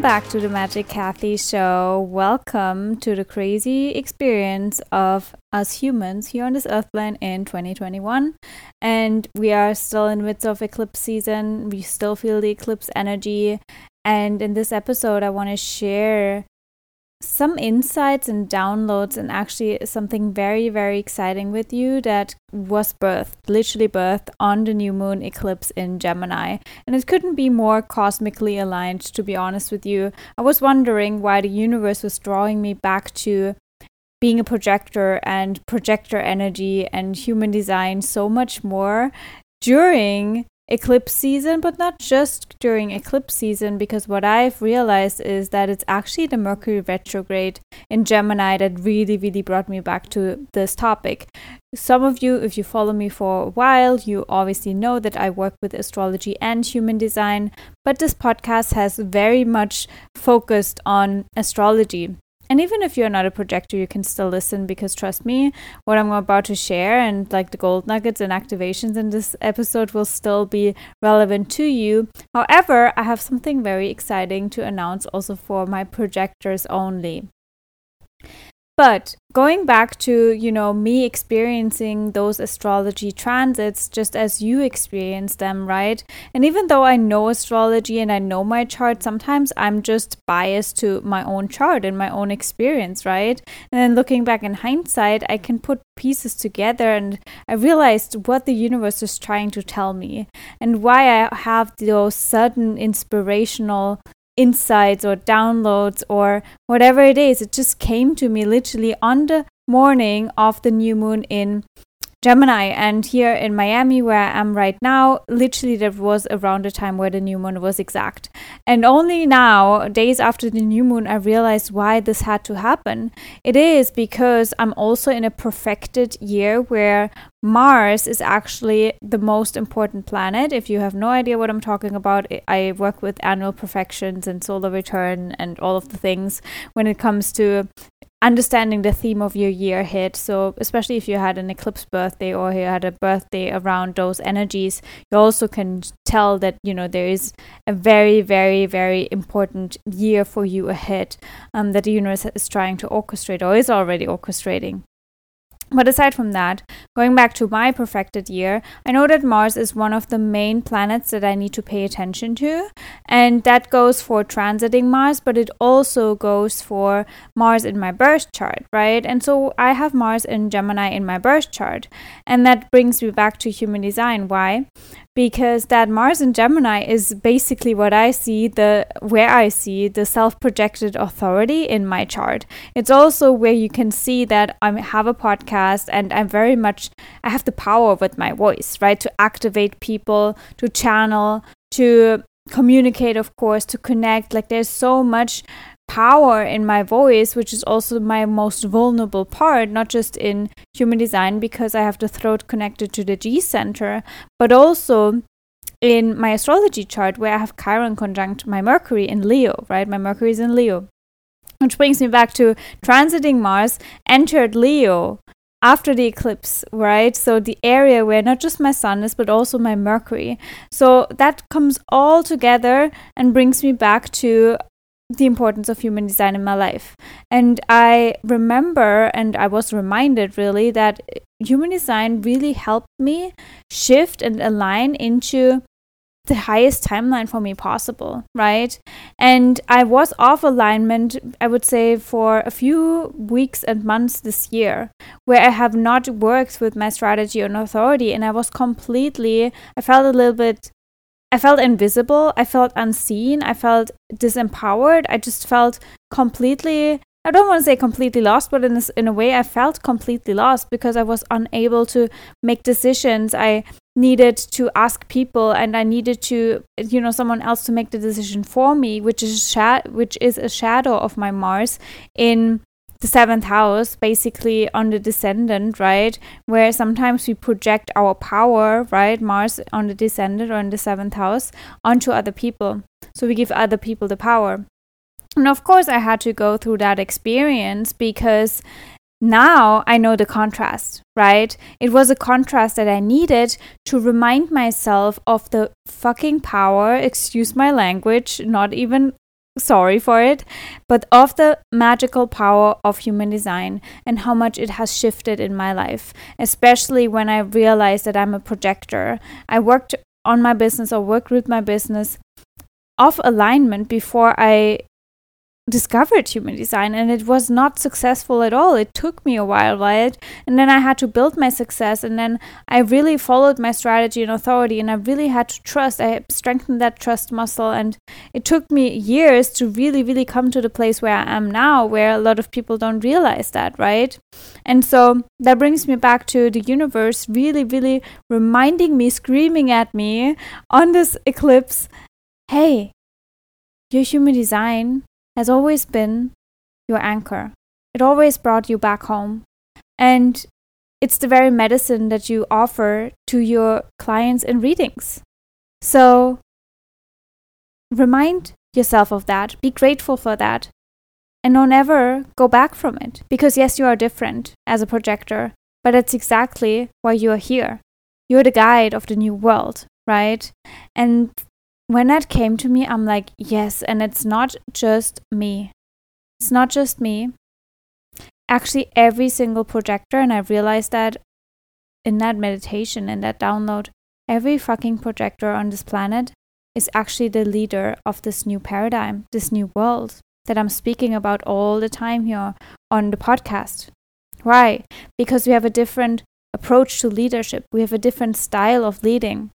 Back to the Magic Kathi Show. Welcome to the crazy experience of us humans here on this earth plane in 2021. And we are still in midst of eclipse season. We still feel the eclipse energy. And in this episode, I want to share some insights and downloads and actually something very very exciting with you that was birthed literally birthed on the new moon eclipse in gemini. And it couldn't be more cosmically aligned to be honest with you. I was wondering why the universe was drawing me back to being a projector and projector energy and human design so much more during eclipse season, but not just during eclipse season, because what I've realized is that it's actually the Mercury retrograde in Gemini that really, really brought me back to this topic. Some of you, if you follow me for a while, you obviously know that I work with astrology and human design, but this podcast has very much focused on astrology. And even if you're not a projector, you can still listen because trust me, what I'm about to share and like the gold nuggets and activations in this episode will still be relevant to you. However, I have something very exciting to announce also for my projectors only. But going back to, you know, me experiencing those astrology transits just as you experience them, right? And even though I know astrology and I know my chart, sometimes I'm just biased to my own chart and my own experience, right? And then looking back in hindsight, I can put pieces together and I realized what the universe is trying to tell me and why I have those sudden inspirational insights or downloads or whatever it is. It just came to me literally on the morning of the new moon in Gemini. And here in Miami, where I am right now, literally that was around the time where the new moon was exact. And only now, days after the new moon, I realized why this had to happen. It is because I'm also in a profected year where Mars is actually the most important planet. If you have no idea what I'm talking about, I work with annual profections and solar return and all of the things when it comes to understanding the theme of your year ahead. So, especially if you had an eclipse birthday or you had a birthday around those energies, you also can tell that, you know, there is a very, very, very important year for you ahead um, that the universe is trying to orchestrate or is already orchestrating. But aside from that, going back to my profected year, I know that Mars is one of the main planets that I need to pay attention to. And that goes for transiting Mars, but it also goes for Mars in my birth chart, right? And so I have Mars in Gemini in my birth chart. And that brings me back to human design. Why? Because that Mars in Gemini is basically what I see the where I see the self-projected authority in my chart. It's also where you can see that I have a podcast and I'm very much I have the power with my voice, right? To activate people, to channel, to communicate of course, to connect. Like there's so much power in my voice, which is also my most vulnerable part, not just in human design because I have the throat connected to the G center, but also in my astrology chart where I have Chiron conjunct my Mercury in Leo, right? My Mercury is in Leo. Which brings me back to transiting Mars entered Leo after the eclipse, right? So the area where not just my sun is, but also my Mercury. So that comes all together and brings me back to the importance of human design in my life. And I remember and I was reminded really that human design really helped me shift and align into the highest timeline for me possible, right? And I was off alignment, I would say, for a few weeks and months this year, where I have not worked with my strategy and authority. And I was completely, I felt a little bit I felt invisible. I felt unseen. I felt disempowered. I just felt completely, I don't want to say completely lost, but in, this, in a way, I felt completely lost because I was unable to make decisions. I needed to ask people and I needed to, you know, someone else to make the decision for me, which is, sha- which is a shadow of my Mars in the seventh house, basically on the descendant, right? Where sometimes we project our power, right? Mars on the descendant or in the seventh house onto other people. So we give other people the power. And of course, I had to go through that experience because now I know the contrast, right? It was a contrast that I needed to remind myself of the fucking power, excuse my language, not even sorry for it, but of the magical power of human design and how much it has shifted in my life, especially when I realized that I'm a projector. I worked on my business or worked with my business off alignment before I discovered human design and it was not successful at all. It took me a while, right? And then I had to build my success and then I really followed my strategy and authority and I really had to trust. I strengthened that trust muscle and it took me years to really, really come to the place where I am now, where a lot of people don't realize that, right? And so that brings me back to the universe really, really reminding me, screaming at me on this eclipse hey, your human design has always been your anchor. It always brought you back home. And it's the very medicine that you offer to your clients in readings. So remind yourself of that. Be grateful for that. And don't ever go back from it. Because yes, you are different as a projector, but that's exactly why you are here. You're the guide of the new world, right? And when that came to me, I'm like, yes, and it's not just me. It's not just me. Actually, every single projector, and I realized that in that meditation, in that download, every fucking projector on this planet is actually the leader of this new paradigm, this new world that I'm speaking about all the time here on the podcast. Why? Because we have a different approach to leadership, we have a different style of leading.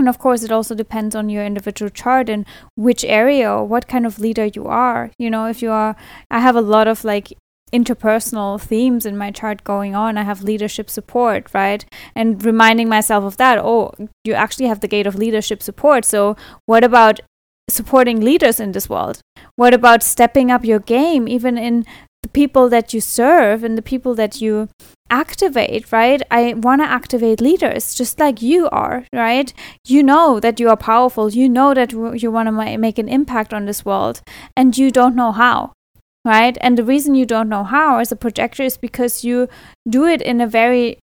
And of course, it also depends on your individual chart and which area or what kind of leader you are. You know, if you are, I have a lot of like interpersonal themes in my chart going on. I have leadership support, right? And reminding myself of that. Oh, you actually have the gate of leadership support. So, what about supporting leaders in this world? What about stepping up your game, even in the people that you serve and the people that you activate, right? I want to activate leaders just like you are, right? You know that you are powerful. You know that you want to make an impact on this world and you don't know how, right? And the reason you don't know how as a projector is because you do it in a very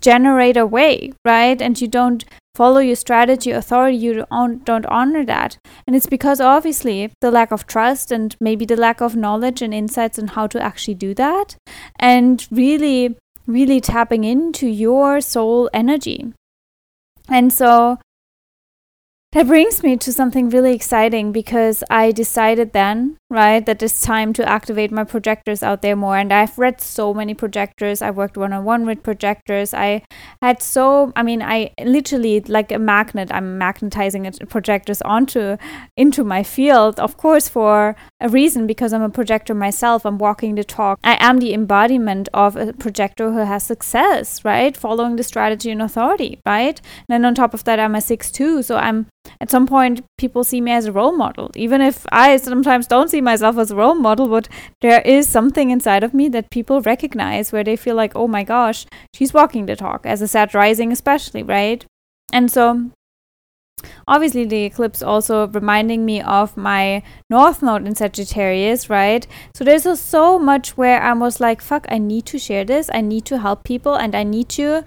generator way, right? And you don't follow your strategy authority you don't, honor that. And it's because obviously the lack of trust and maybe the lack of knowledge and insights on how to actually do that and really really tapping into your soul energy. And so that brings me to something really exciting because I decided then, right, that it's time to activate my projectors out there more. And I've read so many projectors. I worked one on one with projectors. I had so, I mean, I literally, like a magnet, I'm magnetizing projectors onto, into my field, of course, for a reason because I'm a projector myself. I'm walking the talk. I am the embodiment of a projector who has success, right, following the strategy and authority, right? And then on top of that, I'm a 6 2. So I'm at some point people see me as a role model even if i sometimes don't see myself as a role model but there is something inside of me that people recognize where they feel like oh my gosh she's walking the talk as a Sag rising especially right and so obviously the eclipse also reminding me of my north node in sagittarius right so there's so much where i was like fuck i need to share this i need to help people and i need to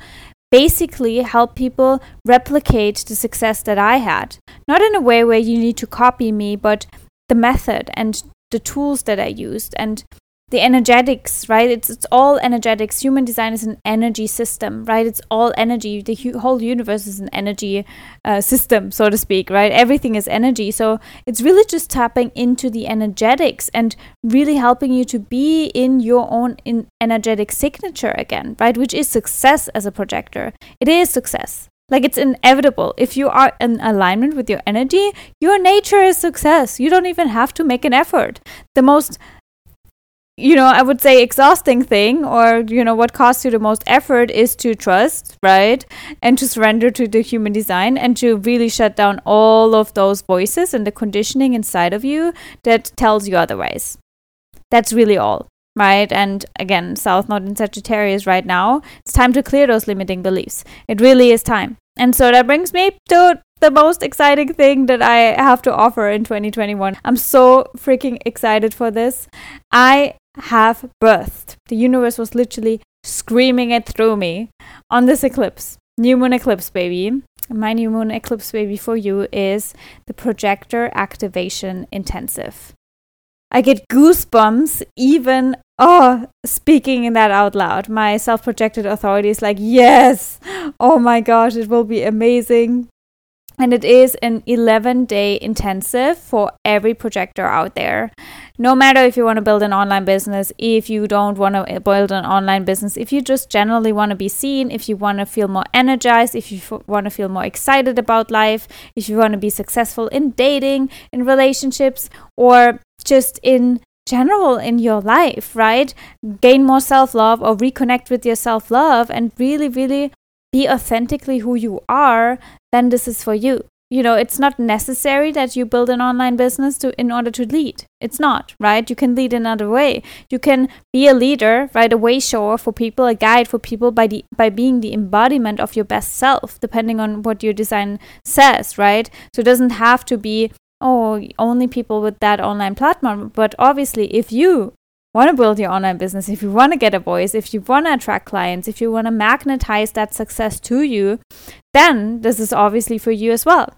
basically help people replicate the success that I had. Not in a way where you need to copy me, but the method and the tools that I used and the energetics, right? It's it's all energetics. Human design is an energy system, right? It's all energy. The hu- whole universe is an energy uh, system, so to speak, right? Everything is energy. So it's really just tapping into the energetics and really helping you to be in your own in energetic signature again, right? Which is success as a projector. It is success. Like it's inevitable. If you are in alignment with your energy, your nature is success. You don't even have to make an effort. The most you know, I would say exhausting thing or, you know, what costs you the most effort is to trust, right? And to surrender to the human design and to really shut down all of those voices and the conditioning inside of you that tells you otherwise. That's really all, right? And again, South Node in Sagittarius right now, it's time to clear those limiting beliefs. It really is time. And so that brings me to the most exciting thing that I have to offer in 2021. I'm so freaking excited for this. I have birthed. The universe was literally screaming it through me on this eclipse. New moon eclipse, baby. My new moon eclipse baby for you is the projector activation intensive. I get goosebumps even oh speaking in that out loud. My self-projected authority is like, "Yes. Oh my gosh, it will be amazing." And it is an 11 day intensive for every projector out there. No matter if you want to build an online business, if you don't want to eh, build an online business, if you just generally want to be seen, if you want to feel more energized, if you f- want to feel more excited about life, if you want to be successful in dating, in relationships, or just in general in your life, right? Gain more self love or reconnect with your self love and really, really be authentically who you are, then this is for you. You know, it's not necessary that you build an online business to in order to lead. It's not, right? You can lead another way. You can be a leader, right? A way shower for people, a guide for people by the by being the embodiment of your best self, depending on what your design says, right? So it doesn't have to be oh, only people with that online platform. But obviously, if you want to build your online business, if you want to get a voice, if you want to attract clients, if you want to magnetize that success to you, then this is obviously for you as well.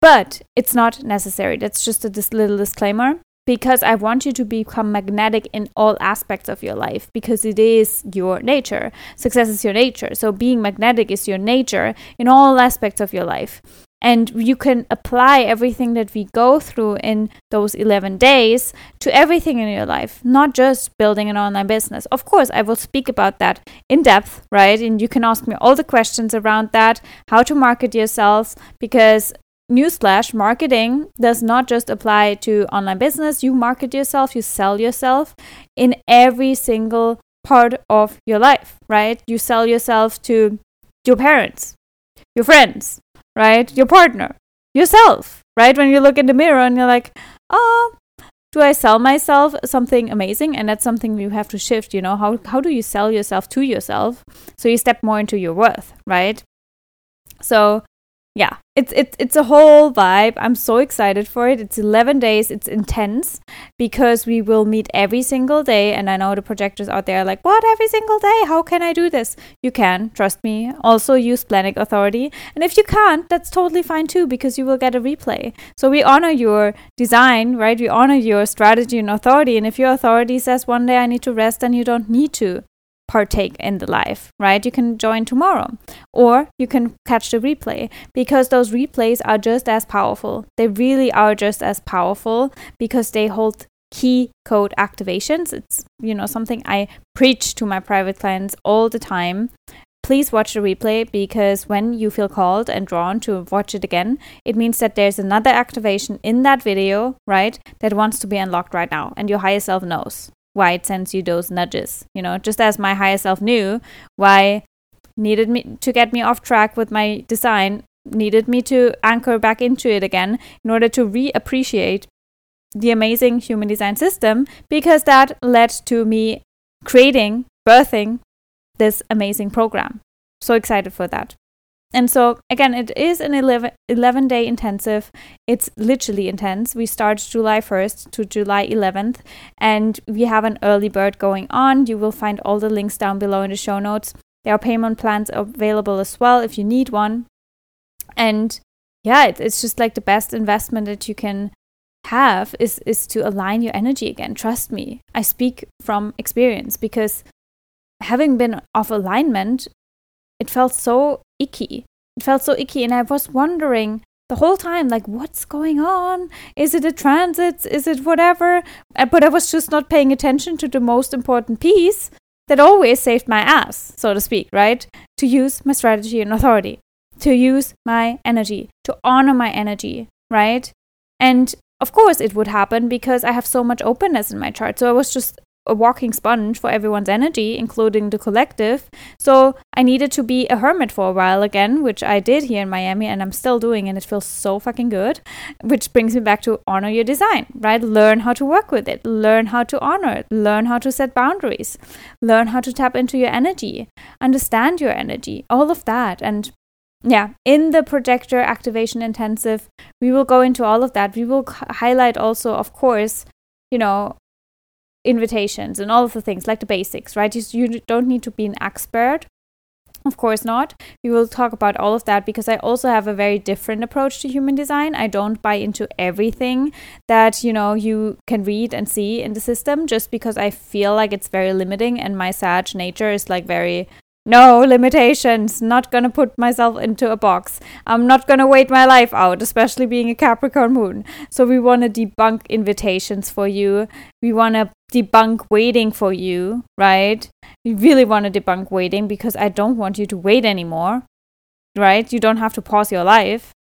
But it's not necessary. That's just a this little disclaimer because I want you to become magnetic in all aspects of your life because it is your nature. Success is your nature. So being magnetic is your nature in all aspects of your life. And you can apply everything that we go through in those 11 days to everything in your life, not just building an online business. Of course, I will speak about that in depth, right? And you can ask me all the questions around that, how to market yourself, because newsflash marketing does not just apply to online business. You market yourself, you sell yourself in every single part of your life, right? You sell yourself to your parents, your friends, right? Your partner, yourself, right? When you look in the mirror and you're like, oh, do I sell myself something amazing? And that's something you have to shift, you know? How, how do you sell yourself to yourself so you step more into your worth, right? So yeah, it's it's it's a whole vibe. I'm so excited for it. It's 11 days. It's intense because we will meet every single day and I know the projectors out there are like, "What every single day? How can I do this?" You can, trust me. Also use Planning Authority. And if you can't, that's totally fine too because you will get a replay. So we honor your design, right? We honor your strategy and authority. And if your authority says one day I need to rest, then you don't need to partake in the live, right? You can join tomorrow or you can catch the replay because those replays are just as powerful. They really are just as powerful because they hold key code activations. It's, you know, something I preach to my private clients all the time. Please watch the replay because when you feel called and drawn to watch it again, it means that there's another activation in that video, right, that wants to be unlocked right now, and your higher self knows why it sends you those nudges. You know, just as my higher self knew why needed me to get me off track with my design, needed me to anchor back into it again in order to reappreciate the amazing human design system because that led to me creating, birthing this amazing program. So excited for that. And so, again, it is an 11, 11 day intensive. It's literally intense. We start July 1st to July 11th, and we have an early bird going on. You will find all the links down below in the show notes. There are payment plans available as well if you need one. And yeah, it, it's just like the best investment that you can have is is to align your energy again. Trust me. I speak from experience because having been off alignment, it felt so icky. It felt so icky, and I was wondering the whole time, like, what's going on? Is it a transit? Is it whatever? Uh, but I was just not paying attention to the most important piece that always saved my ass, so to speak, right? To use my strategy and authority, to use my energy, to honor my energy, right? And of course, it would happen because I have so much openness in my chart. So I was just a walking sponge for everyone's energy, including the collective. So I needed to be a hermit for a while again, which I did here in Miami and I'm still doing, and it feels so fucking good. Which brings me back to honor your design, right? Learn how to work with it, learn how to honor it, learn how to set boundaries, learn how to tap into your energy, understand your energy, all of that. And yeah, in the projector activation intensive, we will go into all of that. We will highlight also, of course, you know, invitations and all of the things like the basics, right? You, you don't need to be an expert, Of course not. We will talk about all of that because I also have a very different approach to human design. I don't buy into everything that, you know, you can read and see in the system just because I feel like it's very limiting and my Sag nature is like very no limitations not gonna put myself into a box i'm not gonna wait my life out especially being a capricorn moon so we want to debunk invitations for you we want to debunk waiting for you right we really want to debunk waiting because i don't want you to wait anymore right you don't have to pause your life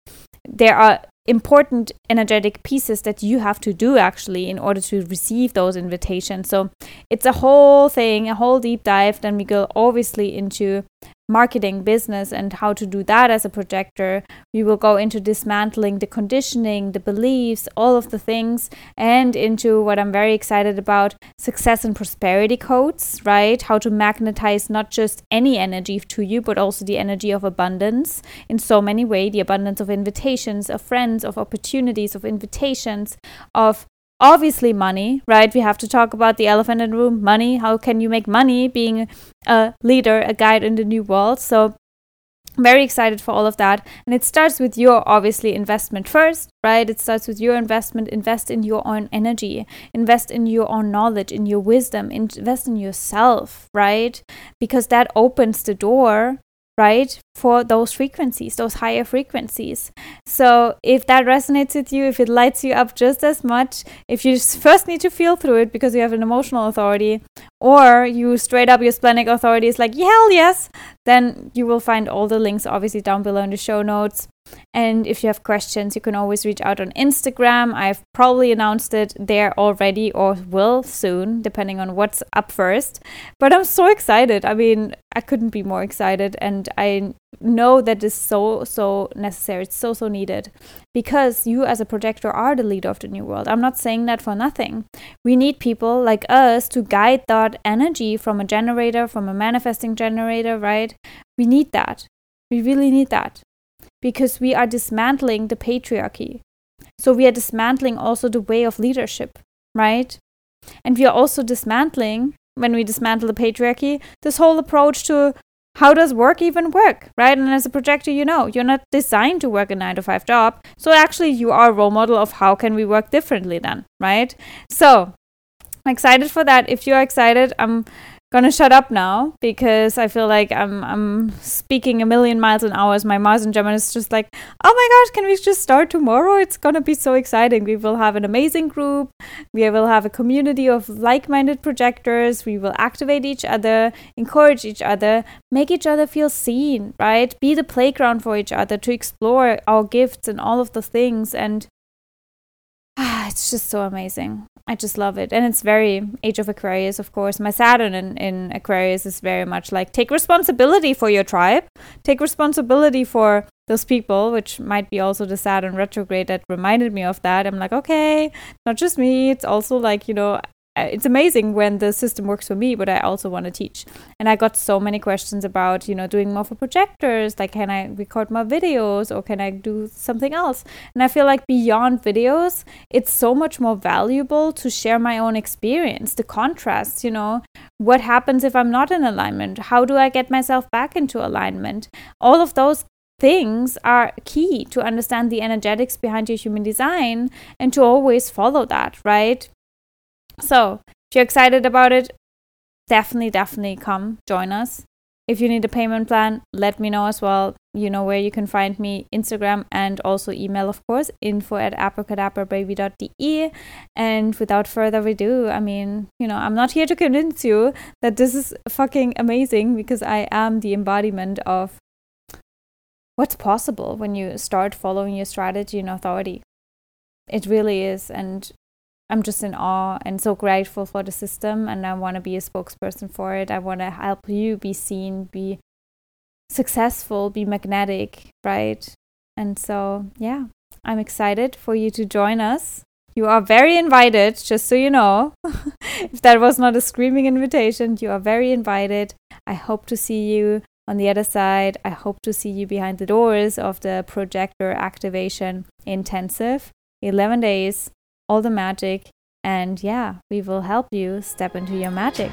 there are important energetic pieces that you have to do actually in order to receive those invitations. So it's a whole thing, a whole deep dive. Then we go obviously into marketing business and how to do that as a projector. We will go into dismantling the conditioning, the beliefs, all of the things, and into what I'm very excited about success and prosperity codes, right? How to magnetize not just any energy to you, but also the energy of abundance in so many ways the abundance of invitations, of friends, of opportunities, of invitations, of obviously money, right? We have to talk about the elephant in the room money. How can you make money being a leader, a guide in the new world? So, very excited for all of that. And it starts with your obviously investment first, right? It starts with your investment. Invest in your own energy, invest in your own knowledge, in your wisdom, invest in yourself, right? Because that opens the door right for those frequencies those higher frequencies. So if that resonates with you if it lights you up just as much if you first need to feel through it because you have an emotional authority or you straight up your splenic authority is like hell yes then you will find all the links obviously down below in the show notes and if you have questions, you can always reach out on Instagram. I've probably announced it there already or will soon, depending on what's up first. But I'm so excited. I mean, I couldn't be more excited. And I know that is so, so necessary. It's so, so needed because you, as a projector, are the leader of the new world. I'm not saying that for nothing. We need people like us to guide that energy from a generator, from a manifesting generator, right? We need that. We really need that because we are dismantling the patriarchy. So we are dismantling also the way of leadership, right? And we are also dismantling, when we dismantle the patriarchy, this whole approach to how does work even work, right? And as a projector, you know, you're not designed to work a nine to five job. So actually, you are a role model of how can we work differently then, right? So I'm excited for that. If you're excited, I'm gonna shut up now because I feel like I'm I'm speaking a million miles an hour. My Mars and Gemini is just like, oh my gosh, can we just start tomorrow? It's gonna be so exciting. We will have an amazing group. We will have a community of like-minded projectors. We will activate each other, encourage each other, make each other feel seen, right? Be the playground for each other to explore our gifts and all of the things and it's just so amazing. I just love it. And it's very Age of Aquarius, of course. My Saturn in, in Aquarius is very much like take responsibility for your tribe, take responsibility for those people, which might be also the Saturn retrograde that reminded me of that. I'm like, okay, not just me. It's also like, you know, Uh, it's amazing when the system works for me, but I also want to teach. And I got so many questions about, you know, doing more for projectors. Like, can I record more videos or can I do something else? And I feel like beyond videos, it's so much more valuable to share my own experience, the contrast, you know, what happens if I'm not in alignment? How do I get myself back into alignment? All of those things are key to understand the energetics behind your human design and to always follow that, right? So, if you're excited about it, definitely, definitely come join us. If you need a payment plan, let me know as well. You know where you can find me Instagram and also email, of course, info at abracadabrababy.de. And without further ado, I mean, you know, I'm not here to convince you that this is fucking amazing because I am the embodiment of what's possible when you start following your strategy and authority. It really is. And I'm just in awe and so grateful for the system and I want to be a spokesperson for it. I want to help you be seen, be successful, be magnetic, right? And so, yeah, I'm excited for you to join us. You are very invited, just so you know. if that was not a screaming invitation, you are very invited. I hope to see you on the other side. I hope to see you behind the doors of the projector activation intensive. 11 days all the magic. And yeah, we will help you step into your magic.